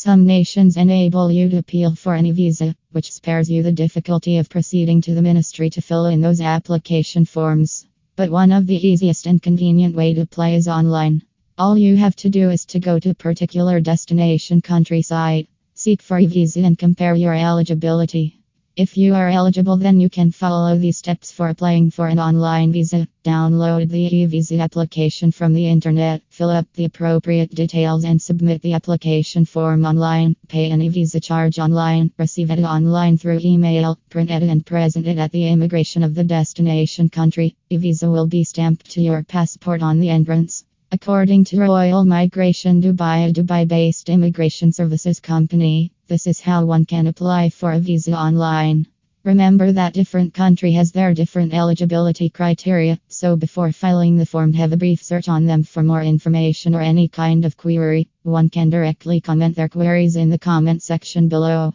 Some nations enable you to appeal for any visa, which spares you the difficulty of proceeding to the ministry to fill in those application forms. But one of the easiest and convenient way to apply is online. All you have to do is to go to particular destination country site, seek for a visa and compare your eligibility. If you are eligible, then you can follow these steps for applying for an online visa. Download the e visa application from the internet, fill up the appropriate details, and submit the application form online. Pay any visa charge online, receive it online through email, print it and present it at the immigration of the destination country. E visa will be stamped to your passport on the entrance. According to Royal Migration Dubai, a Dubai based immigration services company, this is how one can apply for a visa online. Remember that different country has their different eligibility criteria, so before filing the form have a brief search on them for more information or any kind of query. One can directly comment their queries in the comment section below.